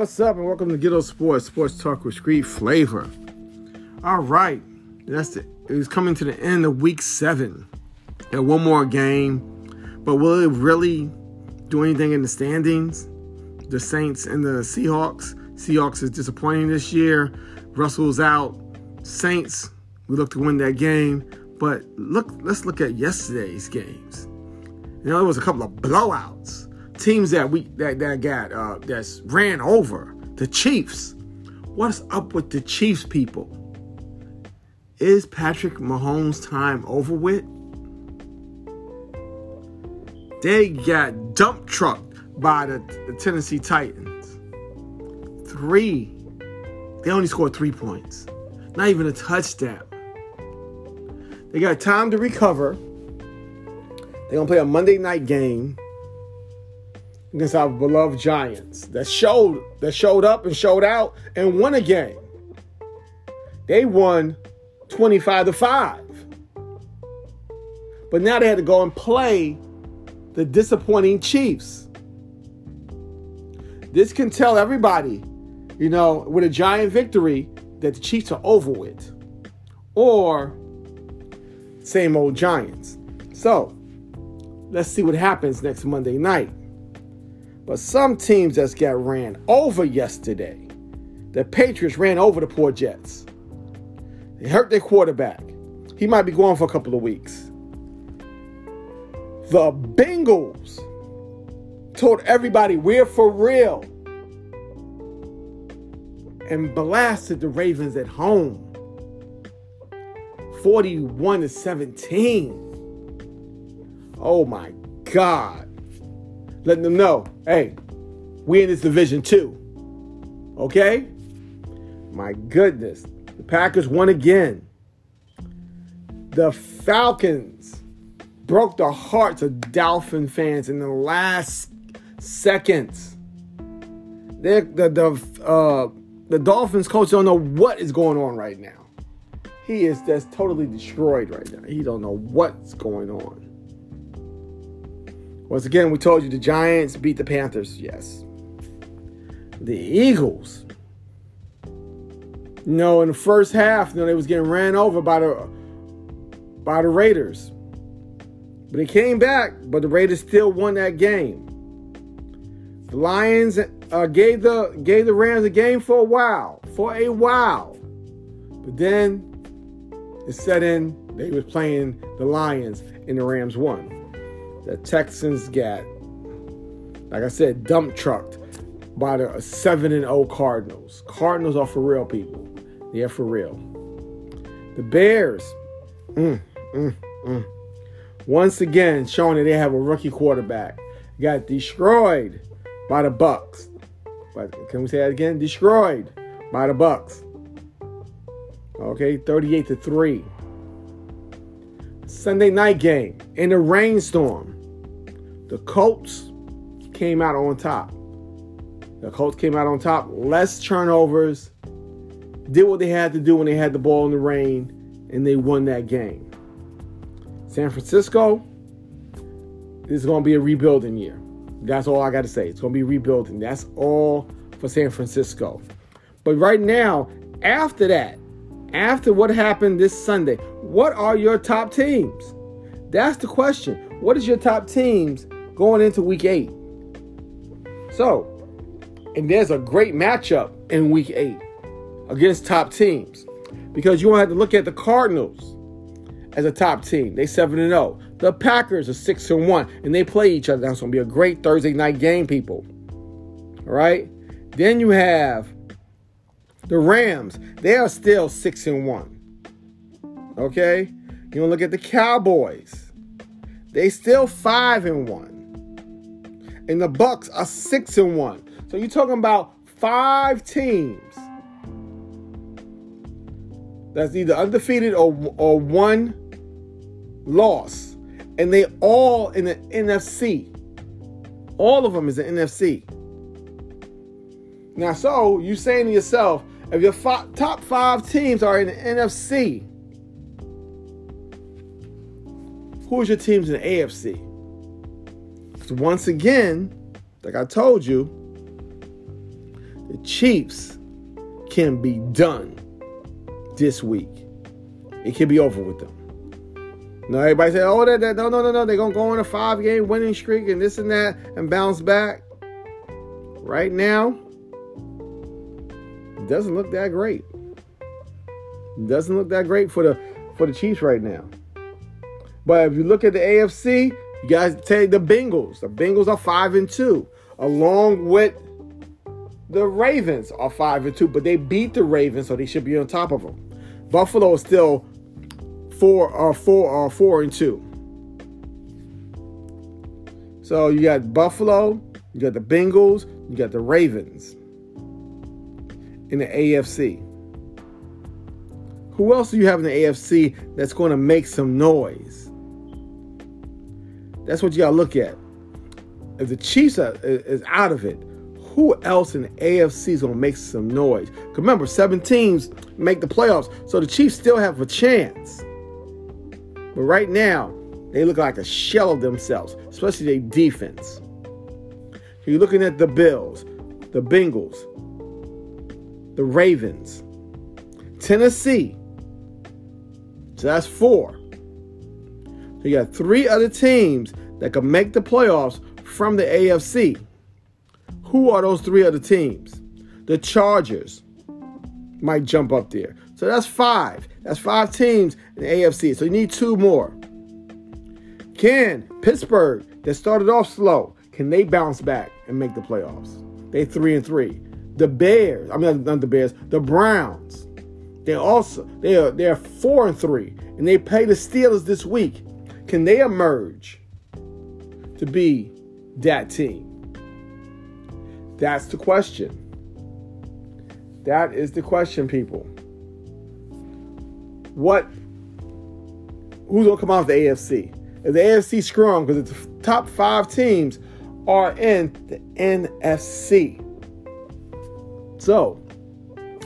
What's up, and welcome to Ghetto Sports, Sports Talk with Street Flavor. All right, that's it. It's coming to the end of week seven. And one more game, but will it really do anything in the standings? The Saints and the Seahawks. Seahawks is disappointing this year. Russell's out. Saints, we look to win that game. But look, let's look at yesterday's games. You know, there was a couple of blowouts teams that we that that got uh, that's ran over the Chiefs. What's up with the Chiefs people? Is Patrick Mahomes' time over with? They got dump trucked by the, the Tennessee Titans. Three. They only scored three points. Not even a touchdown. They got time to recover. They're gonna play a Monday night game against our beloved Giants that showed that showed up and showed out and won a game. They won 25 to 5. But now they had to go and play the disappointing Chiefs. This can tell everybody, you know, with a giant victory that the Chiefs are over with. Or same old Giants. So, let's see what happens next Monday night. But some teams just got ran over yesterday. The Patriots ran over the poor Jets. They hurt their quarterback. He might be gone for a couple of weeks. The Bengals told everybody we're for real and blasted the Ravens at home 41 to 17. Oh my God letting them know, hey, we in this division too. Okay? My goodness. The Packers won again. The Falcons broke the hearts of Dolphin fans in the last seconds. The the uh, the Dolphins coach don't know what is going on right now. He is just totally destroyed right now. He don't know what's going on. Once again, we told you the Giants beat the Panthers. Yes. The Eagles. Know, in the first half, you know, they was getting ran over by the by the Raiders. But they came back, but the Raiders still won that game. The Lions uh, gave the gave the Rams a game for a while, for a while. But then it set in. They was playing the Lions, and the Rams won. The Texans got, like I said, dump trucked by the 7 and 0 Cardinals. Cardinals are for real, people. They're for real. The Bears, mm, mm, mm. once again showing that they have a rookie quarterback, got destroyed by the Bucs. But can we say that again? Destroyed by the Bucs. Okay, 38 to 3. Sunday night game in a rainstorm. The Colts came out on top. The Colts came out on top, less turnovers, did what they had to do when they had the ball in the rain, and they won that game. San Francisco is going to be a rebuilding year. That's all I got to say. It's going to be rebuilding. That's all for San Francisco. But right now, after that, after what happened this Sunday, what are your top teams? That's the question. What is your top teams going into week eight? So, and there's a great matchup in week eight against top teams because you won't have to look at the Cardinals as a top team. They 7 and 0. The Packers are 6 and 1 and they play each other. That's going to be a great Thursday night game, people. All right? Then you have the Rams. They are still 6 and 1. Okay? You want to look at the Cowboys. They still 5 and 1. And the Bucs are 6 and 1. So you're talking about five teams that's either undefeated or or one loss. And they all in the NFC. All of them is the NFC. Now, so you saying to yourself, if your top five teams are in the NFC, who is your teams in the AFC? Because once again, like I told you, the Chiefs can be done this week. It can be over with them. No, everybody said, oh, that, that, no, no, no, no. They're going to go on a five game winning streak and this and that and bounce back. Right now, doesn't look that great. Doesn't look that great for the for the Chiefs right now. But if you look at the AFC, you guys take the Bengals. The Bengals are five and two, along with the Ravens are five and two, but they beat the Ravens, so they should be on top of them. Buffalo is still four or uh, four or uh, four and two. So you got Buffalo, you got the Bengals, you got the Ravens in the AFC. Who else do you have in the AFC that's going to make some noise? That's what you got to look at. If the Chiefs are, is out of it, who else in the AFC is going to make some noise? Remember, seven teams make the playoffs, so the Chiefs still have a chance. But right now, they look like a shell of themselves, especially their defense. You're looking at the Bills, the Bengals, the Ravens, Tennessee. So that's four. So you got three other teams that could make the playoffs from the AFC. Who are those three other teams? The Chargers might jump up there. So that's five. That's five teams in the AFC. So you need two more. Can Pittsburgh, that started off slow, can they bounce back and make the playoffs? They three and three. The Bears, I mean not the Bears, the Browns. They also they are they're four and three, and they play the Steelers this week. Can they emerge to be that team? That's the question. That is the question, people what who's gonna come out of the AFC? Is the AFC strong, because the top five teams are in the NFC. So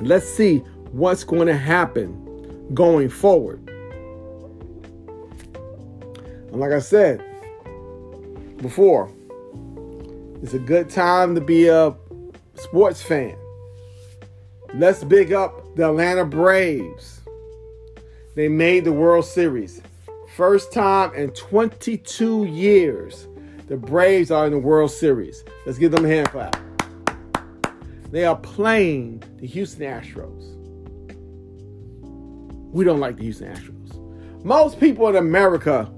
let's see what's going to happen going forward. And like I said before, it's a good time to be a sports fan. Let's big up the Atlanta Braves. They made the World Series. First time in 22 years, the Braves are in the World Series. Let's give them a hand clap. They are playing the Houston Astros. We don't like the Houston Astros. Most people in America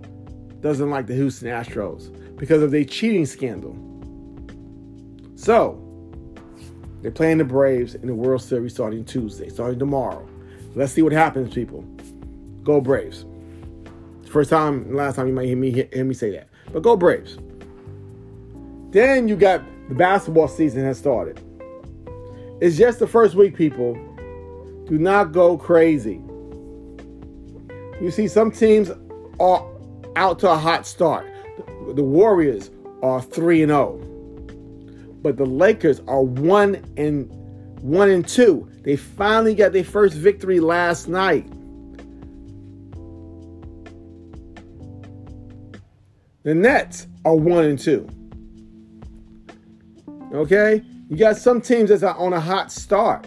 doesn't like the Houston Astros because of their cheating scandal. So, they're playing the Braves in the World Series starting Tuesday, starting tomorrow. Let's see what happens, people. Go Braves. First time, last time you might hear me hear me say that. But go Braves. Then you got the basketball season has started. It's just the first week, people. Do not go crazy. You see, some teams are out to a hot start. The Warriors are 3 and 0. But the Lakers are 1 and 1 and 2. They finally got their first victory last night. The Nets are one and two. Okay? You got some teams that's on a hot start.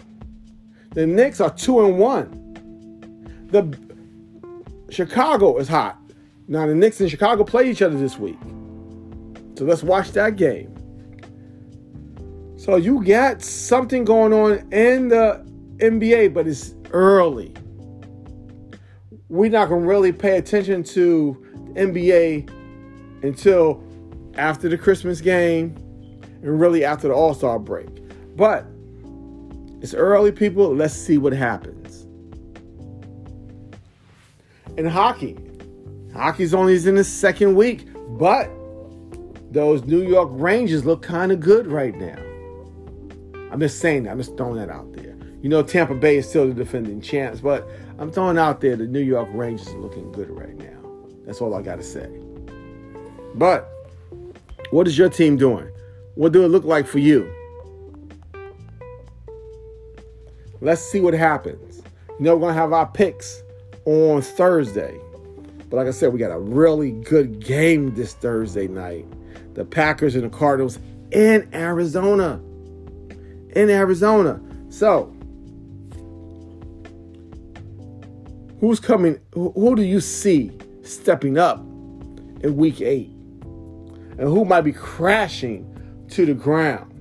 The Knicks are two and one. The Chicago is hot. Now the Knicks and Chicago play each other this week. So let's watch that game. So you got something going on in the NBA, but it's early. We're not gonna really pay attention to NBA until after the Christmas game and really after the All Star break. But it's early, people. Let's see what happens. In hockey, hockey's only in the second week, but those New York Rangers look kind of good right now. I'm just saying that. I'm just throwing that out there. You know, Tampa Bay is still the defending champs, but I'm throwing out there the New York Rangers are looking good right now. That's all I got to say. But what is your team doing? What do it look like for you? Let's see what happens. You know, we're going to have our picks on Thursday. But like I said, we got a really good game this Thursday night. The Packers and the Cardinals in Arizona. in Arizona. So, who's coming? Who, do you see stepping up in week eight? And who might be crashing to the ground?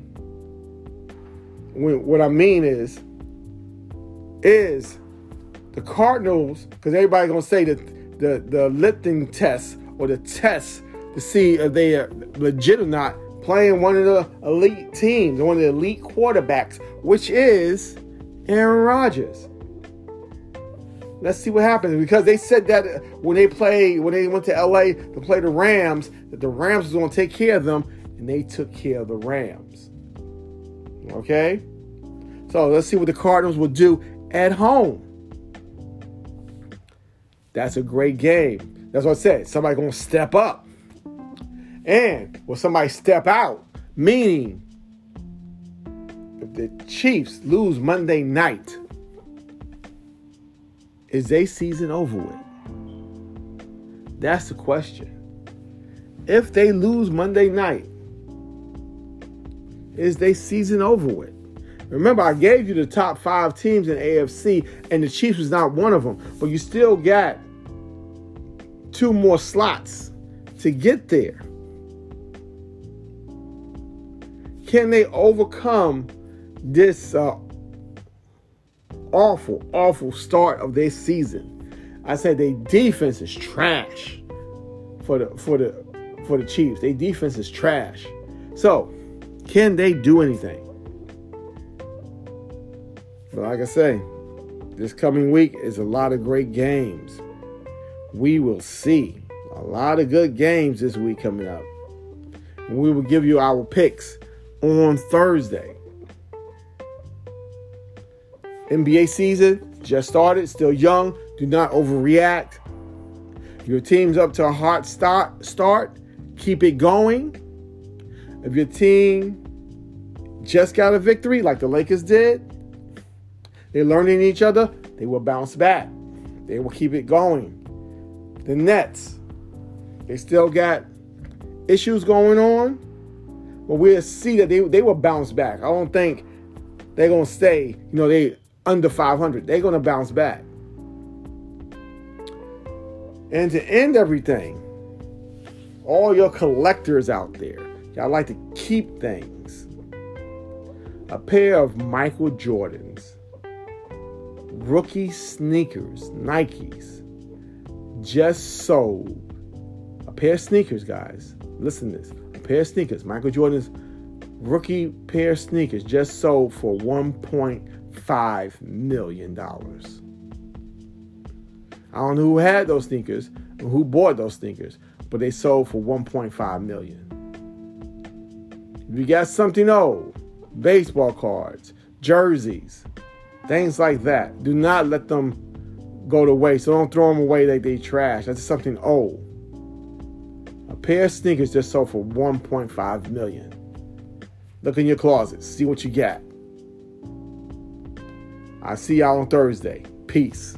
When, what I mean is, is the Cardinals, because everybody's gonna say that the the lifting test or the test to see if they are legit or not playing one of the elite teams, one of the elite quarterbacks, which is Aaron Rodgers. Let's see what happens because they said that when they played, when they went to LA to play the Rams, that the Rams was going to take care of them, and they took care of the Rams. Okay? So let's see what the Cardinals will do at home. That's a great game. That's what I said. Somebody to step up. And will somebody step out? Meaning, if the Chiefs lose Monday night, is their season over with? That's the question. If they lose Monday night, is they season over with? Remember, I gave you the top five teams in AFC, and the Chiefs was not one of them. But you still got two more slots to get there. Can they overcome this uh, awful, awful start of their season? I said their defense is trash for the for the for the Chiefs. Their defense is trash. So, can they do anything? But like I say, this coming week is a lot of great games. We will see a lot of good games this week coming up. We will give you our picks on Thursday. NBA season just started, still young. Do not overreact. Your team's up to a hot start, start. Keep it going. If your team just got a victory like the Lakers did, they're learning each other, they will bounce back. They will keep it going. The Nets, they still got issues going on, but we'll see that they, they will bounce back. I don't think they're going to stay, you know, they under 500. They're going to bounce back. And to end everything, all your collectors out there, y'all like to keep things. A pair of Michael Jordans, rookie sneakers, Nikes, just sold. A pair of sneakers, guys. Listen to this. A pair of sneakers, Michael Jordan's rookie pair of sneakers, just sold for $1.5 million. I don't know who had those sneakers who bought those sneakers, but they sold for 1.5 million. If you got something old, baseball cards, jerseys, things like that, do not let them go to waste. So don't throw them away like they trash. That's something old. A pair of sneakers just sold for 1.5 million. Look in your closet, see what you got. I see y'all on Thursday. Peace.